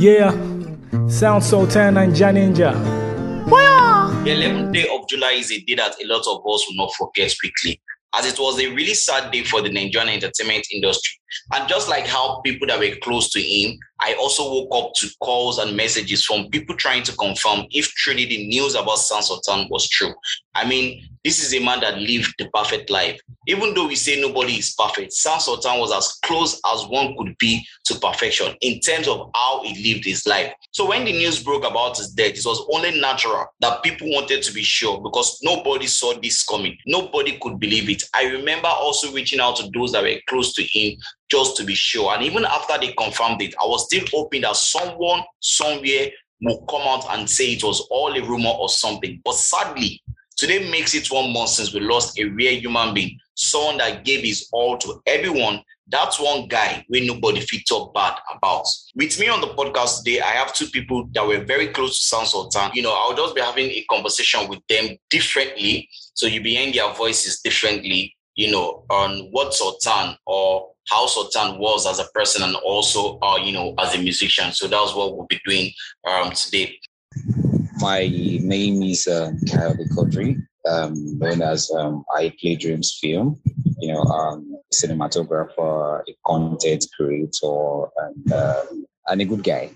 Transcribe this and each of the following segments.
Yeah, Sound Sultan and Naija Ninja. The 11th day of July is a day that a lot of us will not forget quickly, as it was a really sad day for the Nigerian entertainment industry. And just like how people that were close to him, I also woke up to calls and messages from people trying to confirm if truly the news about Sound Sultan was true. I mean, this is a man that lived the perfect life. Even though we say nobody is perfect, Sound Sultan was as close as one could be to perfection in terms of how he lived his life. So when the news broke about his death, it was only natural that people wanted to be sure because nobody saw this coming. Nobody could believe it. I remember also reaching out to those that were close to him just to be sure. And even after they confirmed it, I was still hoping that someone somewhere will come out and say it was all a rumor or something. But sadly, today makes it one month since we lost a rare human being, someone that gave his all to everyone. That's one guy where nobody feel talk bad about. With me on the podcast today, I have two people that were very close to Sound Sultan. You know, I'll just be having a conversation with them differently. So you'll be hearing their voices differently, you know, on what Sultan or how Sultan was as a person and also, uh, you know, as a musician. So that's what we'll be doing um, today. My name is uh, Kyle Kodri, um, known as um, I Play Dreams Film. You know, um, cinematographer, a content creator, and uh, and a good guy.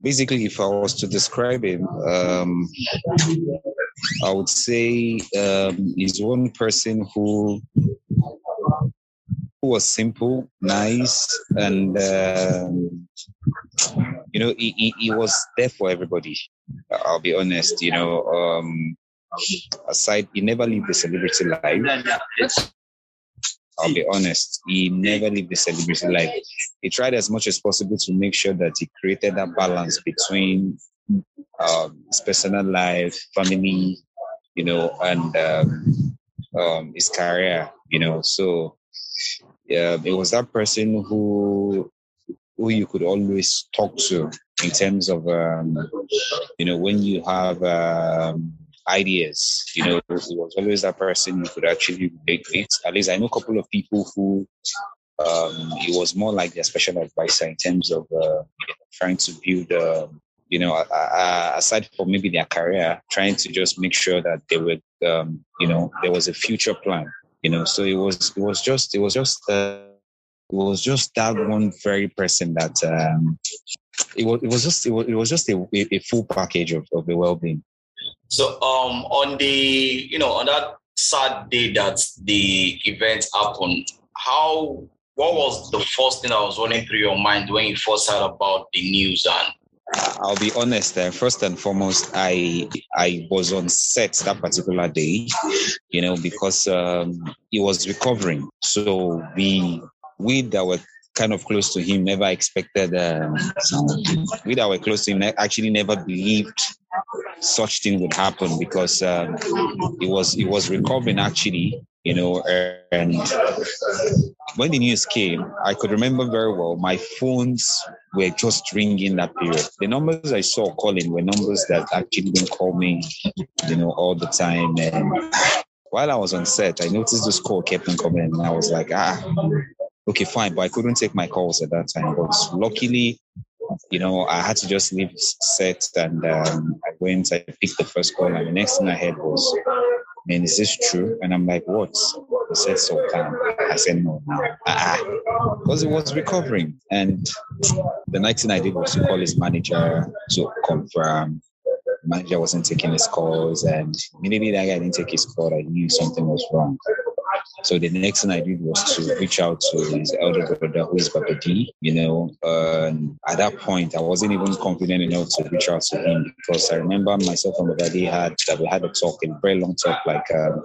Basically, if I was to describe him, um, I would say um, he's one person who was simple, nice, and um, you know, he, was there for everybody. I'll be honest, you know. Um, aside, he never lived a celebrity life. I'll be honest, he never lived a celebrity life. He tried as much as possible to make sure that he created that balance between um, his personal life, family, you know, and um, um, his career, you know. So yeah, it was that person who who you could always talk to in terms of um, you know when you have um, ideas. You know, it was always that person you could actually relate it At least I know a couple of people who um, it was more like their special advisor in terms of uh, trying to build. Uh, you know, uh, aside from maybe their career, trying to just make sure that they would, um, you know, there was a future plan you know so it was it was just it was just uh, it was just that one very person that um it was it was just it was, it was just a, a full package of, of the well-being. So um on the you know on that sad day that the event happened how what was the first thing that was running through your mind when you first heard about the news and I'll be honest. Uh, first and foremost, I I was on set that particular day, you know, because um, he was recovering. So we we that were kind of close to him never expected. Um, we that were close to him actually never believed such thing would happen because um, he was it was recovering actually you know, and when the news came, I could remember very well, my phones were just ringing that period. The numbers I saw calling were numbers that actually didn't call me, you know, all the time. And while I was on set, I noticed this call kept on coming, and I was like, ah, okay, fine. But I couldn't take my calls at that time. But luckily, you know, I had to just leave set and um, I went, I picked the first call, and the next thing I heard was, man, is this true? And I'm like, what? Said, Sultan. I said, no, no. Ah, because he was recovering. And the next thing I did was to call his manager to confirm. The manager wasn't taking his calls. And immediately that guy didn't take his call, I knew something was wrong. So the next thing I did was to reach out to his elder brother, who is Baba D. You know, at that point, I wasn't even confident enough to reach out to him because I remember myself and Baba D had that we had a talk, a very long talk, like um,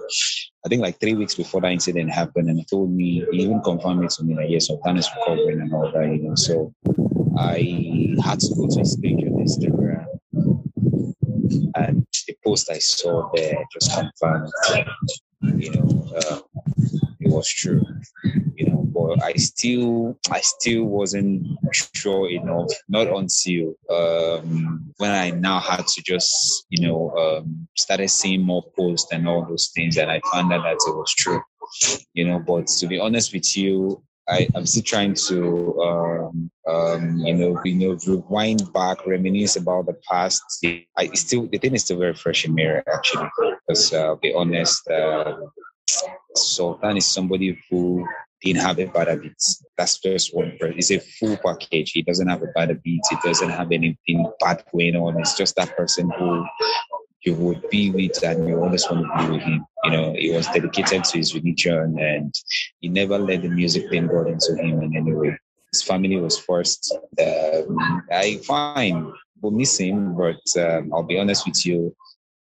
I think like three weeks before that incident happened, and he told me, he even confirmed it to me like, yes, Sultan is recovering and all that. You know, so I had to go to his page on Instagram and the post I saw there just confirmed, you know, uh, it was true. You but I still, I still wasn't sure enough. Not until um, when I now had to just, you know, um, started seeing more posts and all those things, and I found out that it was true. You know, but to be honest with you, I, am still trying to, um, um, you know, you know, rewind back, reminisce about the past. I still, the thing is still very fresh in me, actually, because uh, I'll be honest, uh, Sultan is somebody who didn't have a bad beat. That's just one person. It's a full package. He doesn't have a bad beat. He doesn't have anything bad going on. It's just that person who you would be with and you always want to be with him. You know, he was dedicated to his religion and he never let the music thing go into him in any way. His family was first. Um, I find we'll miss him, but um, I'll be honest with you,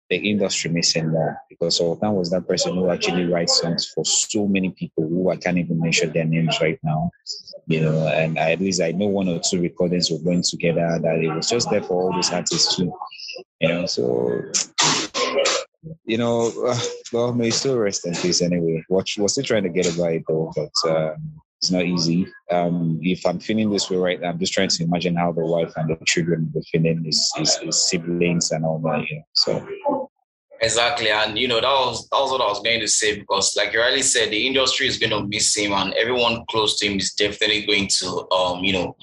the industry missing that because Sultan was that person who actually writes songs for so many people who I can't even mention their names right now. You know, and at least I know one or two recordings were going together that it was just there for all those artists too. You know, so you know, uh, well, may still rest in peace anyway. Watch, we're still trying to get about it though, but um, it's not easy. Um, if I'm feeling this way right now, I'm just trying to imagine how the wife and the children will feeling, his, his, his siblings and all that. Know, so. Exactly, and you know that was that was what I was going to say because, like you rightly said, the industry is going to miss him, and everyone close to him is definitely going to, um, you know,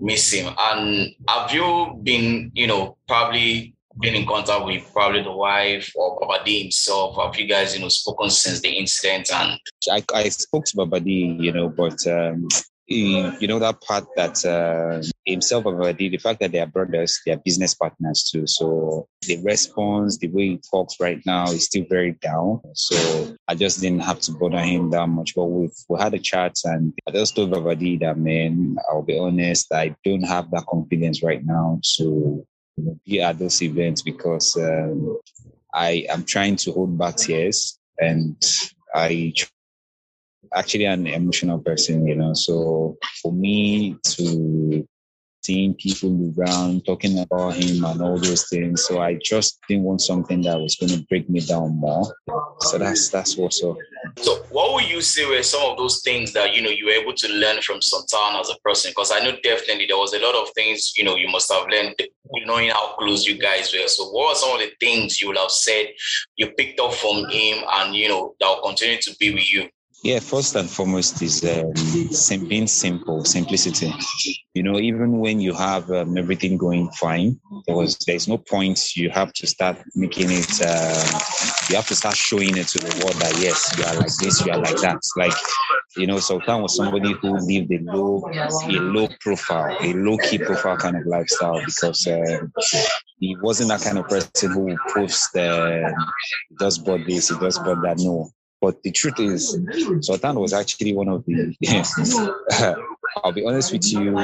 miss him. And have you been, you know, probably been in contact with probably the wife or Babadi himself? Have you guys, you know, spoken since the incident? And I, I spoke to Babadi, you know, but um, you know that part that uh, himself and Babadi, the fact that they are brothers, they are business partners too. So the response, the way he talks right now is still very down. So I just didn't have to bother him that much. But we've we had a chat and I just told Babadi that man, I'll be honest, I don't have that confidence right now to be at those events because um, I am trying to hold back tears and I actually an emotional person, you know. So for me to seeing people around talking about him and all those things, so I just didn't want something that was going to break me down more. So that's that's what's up. So what would you say were some of those things that you know you were able to learn from Sultan as a person? Because I know definitely there was a lot of things you know you must have learned knowing how close you guys were. So what are some of the things you would have said you picked up from him and you know that will continue to be with you? Yeah, first and foremost is um, being simple, simplicity. You know, even when you have um, everything going fine, there was there's no point. You have to start making it. Uh, you have to start showing it to the world that yes, you are like this, you are like that. Like you know, Sultan was somebody who lived a low, a low profile, a low key profile kind of lifestyle because uh, he wasn't that kind of person who posts, uh, does but this, he does but that. No, but the truth is, Sultan was actually one of the. I'll be honest with you.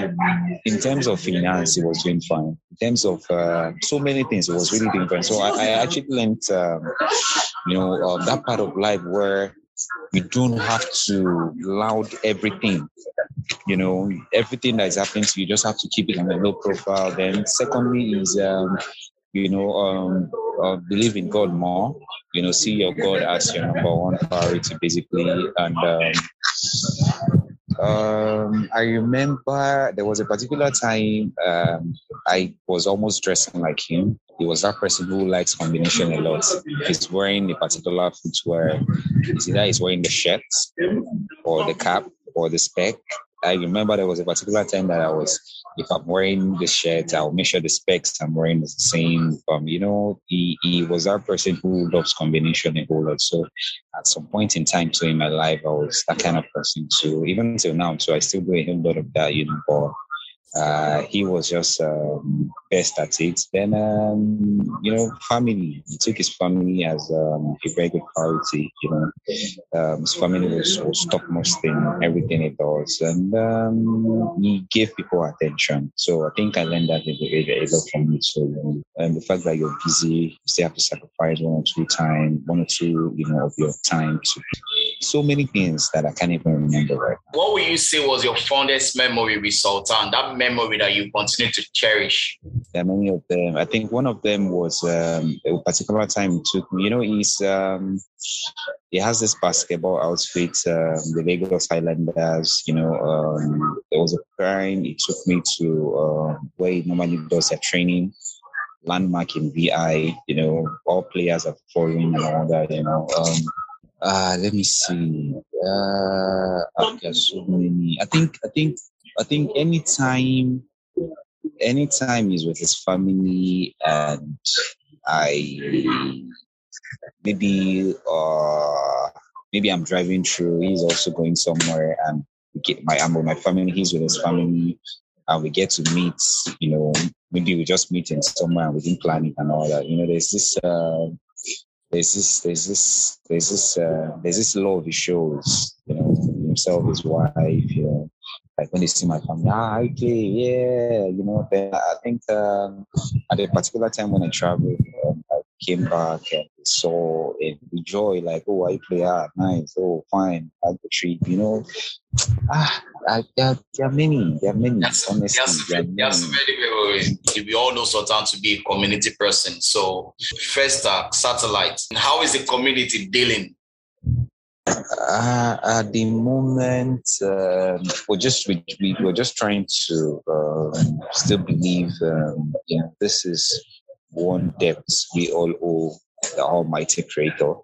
In terms of finance, it was doing fine. In terms of uh, so many things, it was really doing fine. So I, I actually learned, um, you know, uh, that part of life where you don't have to loud everything. You know, everything that is happening you, just have to keep it on a low profile. Then, secondly, is um, you know, um, uh, believe in God more. You know, see your God as your number one priority, basically. And um, um, I remember there was a particular time um, I was almost dressing like him. He was that person who likes combination a lot. He's wearing a particular footwear. It's either he's wearing the shirt or the cap or the spec. I remember there was a particular time that I was if I'm wearing the shirt, I'll make sure the specs I'm wearing is the same. Um, you know, he, he was that person who loves combination a whole lot. So at some point in time so in my life, I was that kind of person too. Even till now, so I still do a whole lot of that, you know, but uh, he was just um, best at it. Then, um, you know, family. He took his family as um, a very good priority. You know, um, his family was, was topmost in everything he does, and um, he gave people attention. So I think I learned that a lot from it. So, and the fact that you're busy, you still have to sacrifice one or two time, one or two, you know, of your time to so many things that I can't even remember right now. What would you say was your fondest memory with Sultan? That memory that you continue to cherish? There are many of them. I think one of them was um, a particular time took me. You know, he's um, he has this basketball outfit, um, the Lagos Highlanders. You know, um, there was a time he took me to uh, where he normally does their training landmark in VI, you know, all players are following and all that, you know. Um, Uh, let me see. Uh, got so many. I think, I think, I think anytime, anytime he's with his family and I maybe, uh, maybe I'm driving through. He's also going somewhere, and get my I'm with my family. He's with his family, and we get to meet. You know, maybe we just meet in somewhere and we didn't plan it and all that. You know, there's this. Uh, there's this, there's this, there's this, uh, there's this love he shows, you know, himself, his wife, you know, like when they see my family, ah, okay, yeah, you know, then I think um, at a particular time when I traveled, um, I came back and saw and joy, like, oh, I play ah, nice, oh, fine, I the trip, you know. Ah, I, there, there are many, there are many, Yes, honestly. yes, there are yes, many. we all know Sultan to be a community person. So, first, uh, satellite. How is the community dealing? Uh, at the moment, um, we're just we, we, we're just trying to um, still believe. Um, know, this is one debt we all owe the Almighty Creator.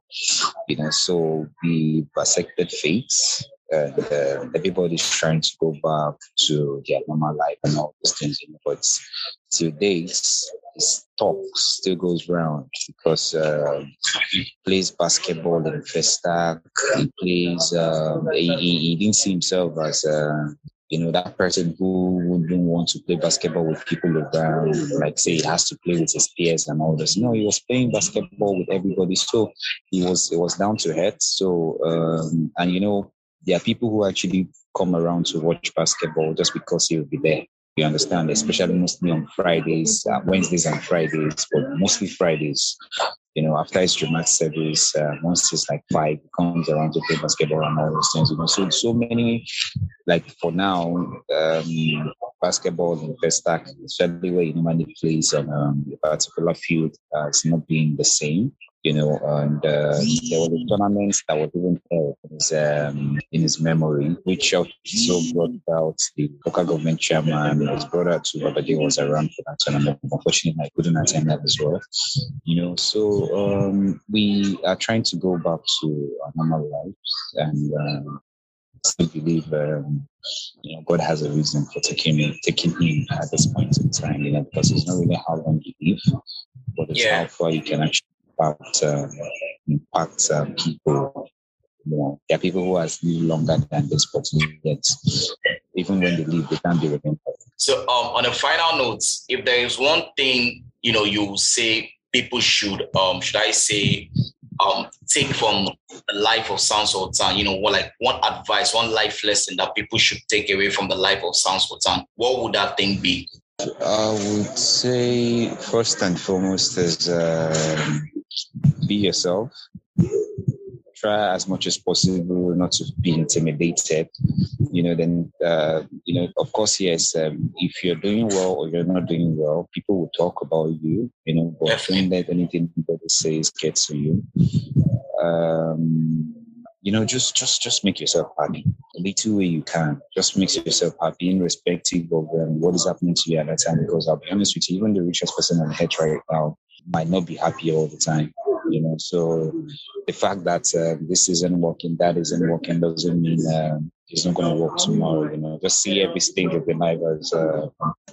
You know, so we bisected faiths, and uh, everybody's trying to go back to their normal life and all those things. But to date, this talk still goes round because uh, he plays basketball in Festac. He plays. Um, he, he, he didn't see himself as. Uh, you know, that person who wouldn't want to play basketball with people around, like say he has to play with his peers and all this. No, he was playing basketball with everybody. So he was it was down to earth. So um, and you know, there are people who actually come around to watch basketball just because he'll be there. You understand, especially mostly on Fridays, uh, Wednesdays and Fridays, but mostly Fridays. You know, after his Jumat service, uh, once it's like five, he comes around to play basketball and all those things. You know, so so many, like for now, um, basketball in Festac, especially where he normally plays on um, a particular field, uh, it's not being the same you know, and uh, there was a tournament that was even held in his, um, in his memory, which also brought out the local government chairman. His brother too, Babadi was around for that tournament. Unfortunately, I couldn't attend that as well. You know, so um, we are trying to go back to our normal lives and um, still believe um, you know God has a reason for taking him, taking him at this point in time. You know, because it's not really how long you live, but it's Yeah. how far you can actually impact uh, impact uh, people. You know, there are people who are lived longer than this, but yet even when they leave, they can't be remembered. So, um, on a final note, if there is one thing you know you say people should, um, should I say, um, take from the life of Sound Sultan, you know, what like one advice, one life lesson that people should take away from the life of Sound Sultan, what would that thing be? I would say first and foremost is um, be yourself. Try as much as possible not to be intimidated. You know, then uh, you know, of course, yes. Um, if you're doing well or you're not doing well, people will talk about you. You know, but don't let anything anybody says get to you. Um, you know, just just just make yourself happy. The little way you can. Just make yourself happy, irrespective of um, what is happening to you at that time. Because I'll be honest with you, even the richest person on the earth right now might not be happy all the time. You know, so the fact that uh, this isn't working, that isn't working, doesn't mean um, it's not going to work tomorrow. You know, just see every stage of your life as uh,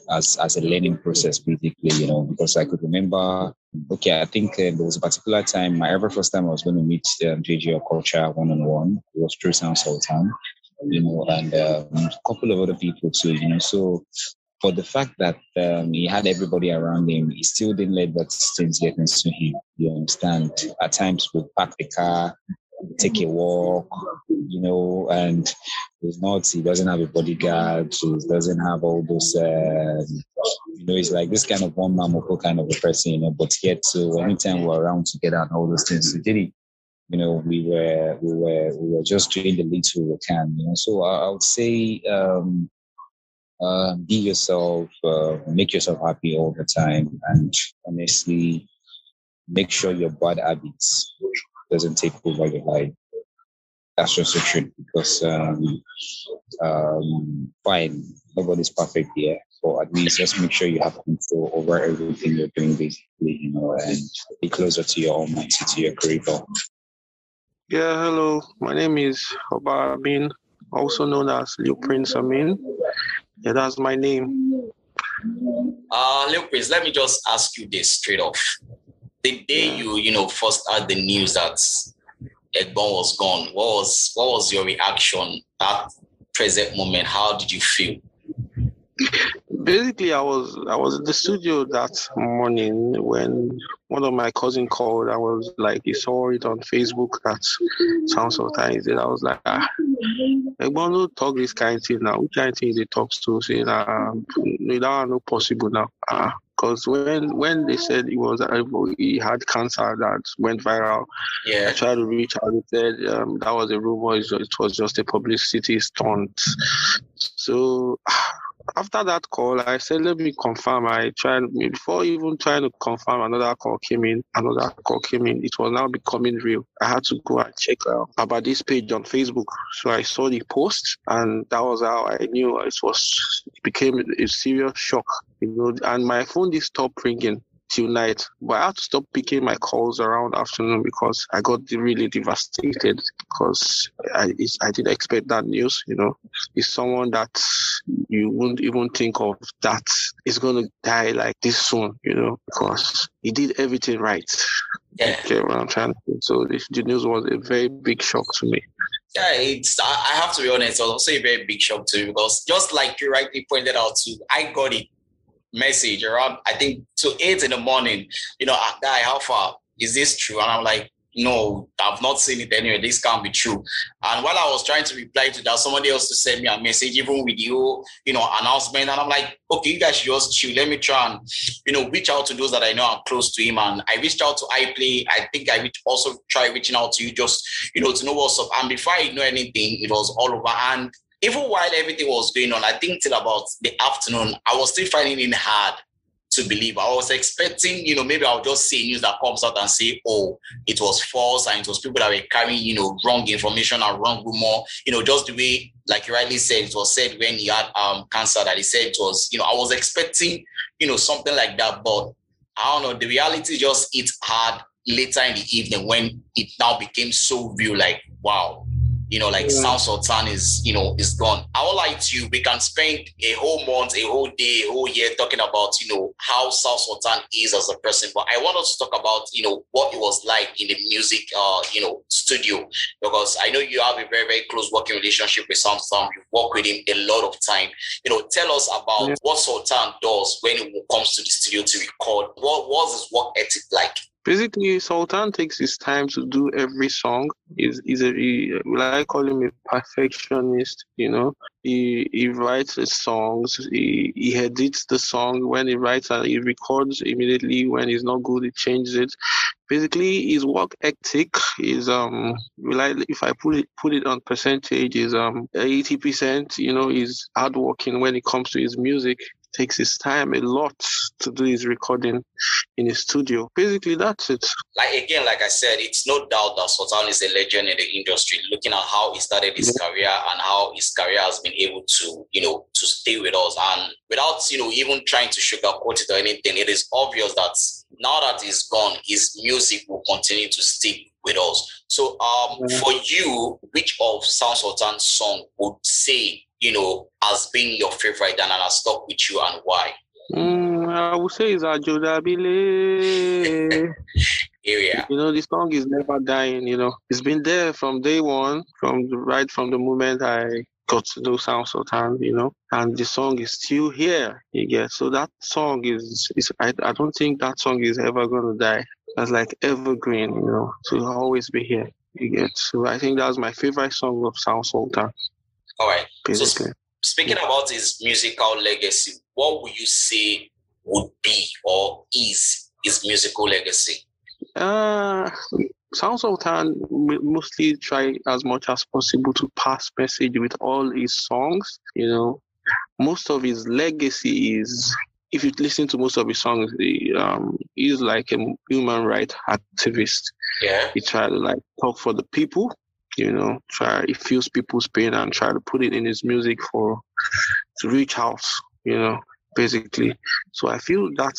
as as a learning process, basically. You know, because I could remember. Okay, I think uh, there was a particular time, my ever first time I was going to meet um, JJ Okocha one on one. It was through Sound Sultan, you know, and um, a couple of other people too. You know, so for the fact that um, he had everybody around him, he still didn't let that things get into him. You understand? At times we park the car, take a walk, you know, and he's not, he doesn't have a bodyguard, he doesn't have all those, um, you know, he's like this kind of one man moko kind of a person, you know, but yet, so anytime we're around together and all those things, we did it. You know, we were, we were, we were just doing the little we can, you know. So I, I would say, um, uh, be yourself, uh, make yourself happy all the time, and honestly, make sure your bad habits doesn't take over your life. That's truth because um, um, fine, nobody's perfect here, but at least just make sure you have control over everything you're doing, basically, you know, and be closer to your Almighty, to your Creator. Yeah, hello. My name is Oba also known as Lil Prince Amin. Yeah, that's my name. Uh, Lil Prince, let me just ask you this straight off. The day you, you know, first heard the news that Egbon was gone, what was what was your reaction at present moment? How did you feel? Basically, I was I was in the studio that morning when one of my cousin called. I was like, he saw it on Facebook that sounds Sultan is it. I was like, ah, Egbon don't talk this kind of thing now. Which kind of thing they talk to? Saying, ah, no, that not possible now. Ah, because when when they said he was he had cancer that went viral, Yeah. I tried to reach out. They said um, that was a rumor. It was just a publicity stunt. So after that call, I said, let me confirm. I tried before even trying to confirm. Another call came in. Another call came in. It was now becoming real. I had to go and check uh, about this page on Facebook. So I saw the post, and that was how I knew it was. It became a serious shock, you know. And my phone did stop ringing till night. But I had to stop picking my calls around afternoon because I got really devastated because I I didn't expect that news. You know, it's someone that you wouldn't even think of that is going to die like this soon. You know, because he did everything right. Yeah. Okay, what I'm trying to say. So this, the news was a very big shock to me. Yeah, it's I have to be honest, it was also a very big shock to too because just like you rightly pointed out too, I got it message around I think to eight in the morning, you know, ah, guy, how far is this true? And I'm like, no, I've not seen it anyway. This can't be true. And while I was trying to reply to that, somebody else to send me a message, even with you, you know, announcement. And I'm like, okay, you guys just chill. Let me try and, you know, reach out to those that I know are close to him. And I reached out to iPlay. I think I reach, also try reaching out to you just, you know, to know what's up. And before I know anything, it was all over. And even while everything was going on, I think till about the afternoon, I was still finding it hard to believe. I was expecting, you know, maybe I'll just see news that comes out and say, oh, it was false and it was people that were carrying, you know, wrong information and wrong rumor, you know, just the way, like you rightly said, it was said when he had um cancer that he said it was, you know, I was expecting, you know, something like that. But I don't know, the reality just hit hard later in the evening when it now became so real, like, wow, you know, like Yeah. Sound Sultan is, you know, is gone. I would like to, we can spend a whole month, a whole day, a whole year talking about, you know, how Sound Sultan is as a person. But I want us to talk about, you know, what it was like in the music, uh, you know, studio. Because I know you have a very, very close working relationship with Sound Sultan. You work with him a lot of time. You know, tell us about Yeah. what Sultan does when it comes to the studio to record. What was his work ethic like? Basically, Sultan takes his time to do every song. He's, he's a, he, I call him a perfectionist, you know? He, he writes his songs, he, he edits the song. When he writes and he records immediately. When he's not good, he changes it. Basically, his work ethic is, um, if I put it, put it on percentage, is, um, 80%, you know, he's hardworking when it comes to his music. Takes his time a lot to do his recording in his studio. Basically, that's it. like again, like I said, it's no doubt that Sultan is a legend in the industry. Looking at how he started his career and how his career has been able to, you know, to stay with us, and without you know even trying to sugarcoat it or anything, it is obvious that now that he's gone, his music will continue to stick with us. So, um, Yeah. for you, which of Sound Sultan's song would say, you know, has been your favorite and has stuck with you, and why? Mm, I would say it's Ajodabile. Area. you know, the song is never dying. You know, it's been there from day one, from the, right from the moment I got to know Sound Sultan. You know, and the song is still here. You get so that song is is I, I don't think that song is ever gonna die. That's like evergreen. You know, to always be here. You get so I think that's my favorite song of Sound Sultan. All right. Basically. Speaking about his musical legacy, what would you say would be or is his musical legacy? Uh, Sound Sultan m- mostly try as much as possible to pass message with all his songs. You know, most of his legacy is, if you listen to most of his songs, he, um, he's like a human rights activist. Yeah. He try to like talk for the people. You know, try he feels people's pain and try to put it in his music for to reach out. You know, basically. So I feel that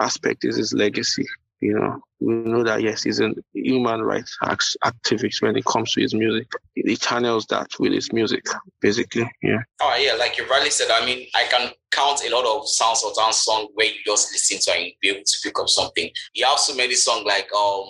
aspect is his legacy You know, we know that yes, he's a human rights activist when it comes to his music. He channels that with his music, basically. Yeah. Oh yeah, like you rightly said. I mean, I can count a lot of Sound Sultan song where you just listen to and be able to pick up something. You have so many songs like um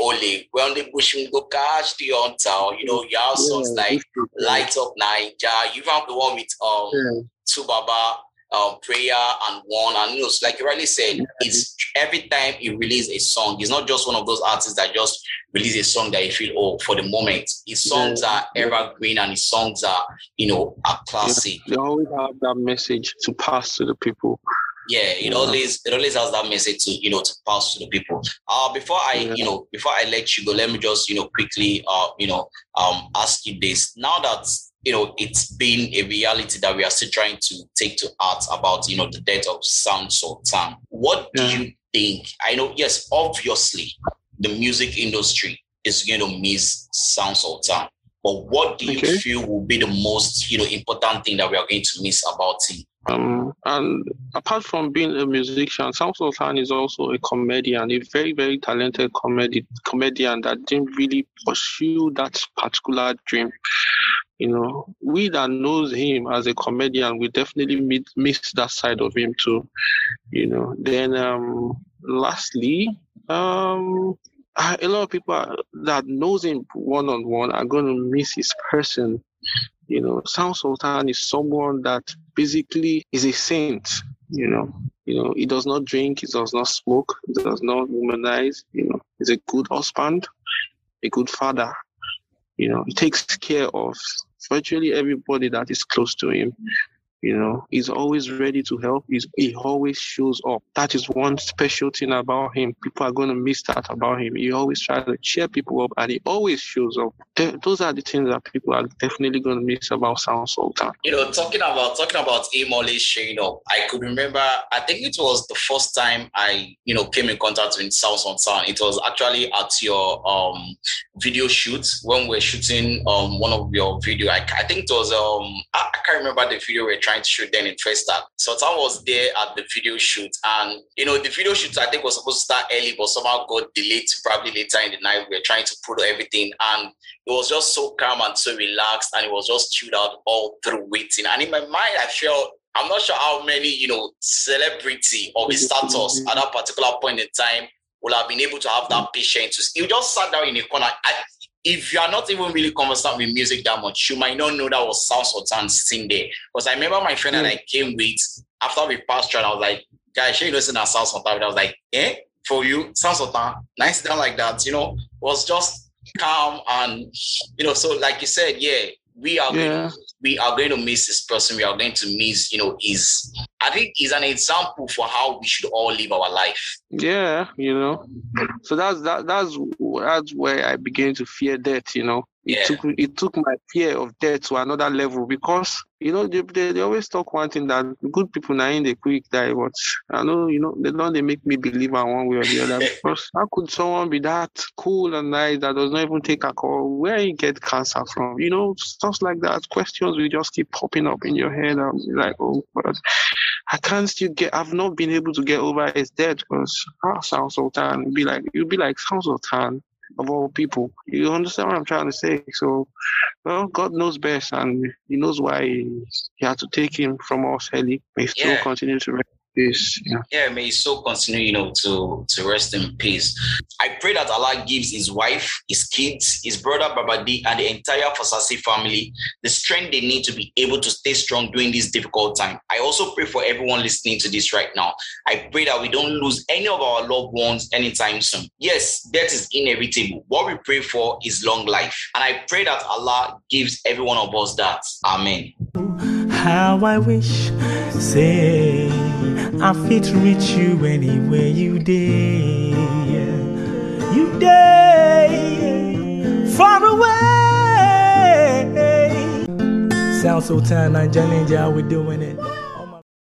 Ole, when the bush go catch the hunter. You know, you have songs yeah, like Light Up Naija. You have the one with um yeah. 2Baba um, prayer and one and news. Like you rightly said, it's every time you release a song, it's not just one of those artists that just release a song that you feel, oh, for the moment. His songs yeah. are evergreen and his songs are, you know, are classic. Yeah. They always have that message to pass to the people. Yeah, it yeah. always it always has that message to you know to pass to the people. Uh before I you know before I let you go, let me just you know quickly uh you know um ask you this. Now that you know, it's been a reality that we are still trying to take to heart about, you know, the death of Sound Sultan. What do you think? I know, yes, obviously, the music industry is going to miss Sound Sultan. But what do you okay. feel will be the most, you know, important thing that we are going to miss about him? Um, and apart from being a musician, Sound Sultan is also a comedian, a very, very talented comedy comedian that didn't really pursue that particular dream you know, we that knows him as a comedian, we definitely meet, miss that side of him too, you know. Then, um, lastly, um, a lot of people that knows him one on one are going to miss his person. You know, Sound Sultan is someone that basically is a saint. You know, you know, he does not drink, he does not smoke, he does not womanize. You know, he's a good husband, a good father, you know, he takes care of virtually everybody that is close to him. You know, he's always ready to help. He's, he always shows up. That is one special thing about him. People are going to miss that about him. He always tries to cheer people up and he always shows up. those are the things that people are definitely going to miss about Sound Sultan. You know, talking about talking about him showing up. I could remember, I think it was the first time I, you know, came in contact with Sound Sultan. It was actually at your um video shoot when we are shooting um one of your video. I, I think it was um I, I can't remember the video we trying to shoot then in Festac. So Sultan was there at the video shoot, and you know the video shoot I think was supposed to start early, but somehow got delayed probably later in the night. We were trying to put everything, and it was just so calm and so relaxed, and it was just chilled out all through waiting. And in my mind, I felt I'm not sure how many you know celebrity his status at that particular point in time will have been able to have that patience. You just sat down in a corner. I, if you are not even really conversant with music that much, you might not know that was Sound Sultan sitting there. Because I remember my friend mm. that I came with after we passed through, I was like, guys, should you listen to Sound Sultan? I was like, eh, for you, Sound Sultan, nice down like that, you know, was just calm and you know, so like you said, yeah, we are yeah. going, we are going to miss this person. We are going to miss, you know, his. I think he's an example for how we should all live our life. Yeah, you know. So that's that. That's that's where I begin to fear death. You know, it yeah. took it took my fear of death to another level because you know they, they, they always talk one thing that good people now in the quick die but i know you know they don't they make me believe in one way or the other because how could someone be that cool and nice that does not even take a call where you get cancer from? You know stuff like that. Questions will just keep popping up in your head. And you're like oh but i can't still get i've not been able to get over his death because ah sound sultan be like you'd be like sound sultan of all people. You understand what I'm trying to say? So, well, God knows best, and He knows why He had to take him from us early. Still yeah. continue to peace. Yeah. yeah, may his soul continue, you know, to to rest in peace. I pray that Allah gives his wife, his kids, his brother Babadi, and the entire Fasasi family the strength they need to be able to stay strong during this difficult time. I also pray for everyone listening to this right now. I pray that we don't lose any of our loved ones anytime soon. Yes, death is inevitable. What we pray for is long life. And I pray that Allah gives every one of us that. Amen. How I wish, say I fit reach you anywhere you day. You day far away. Sound Sultan, Naija Ninja, we doing it.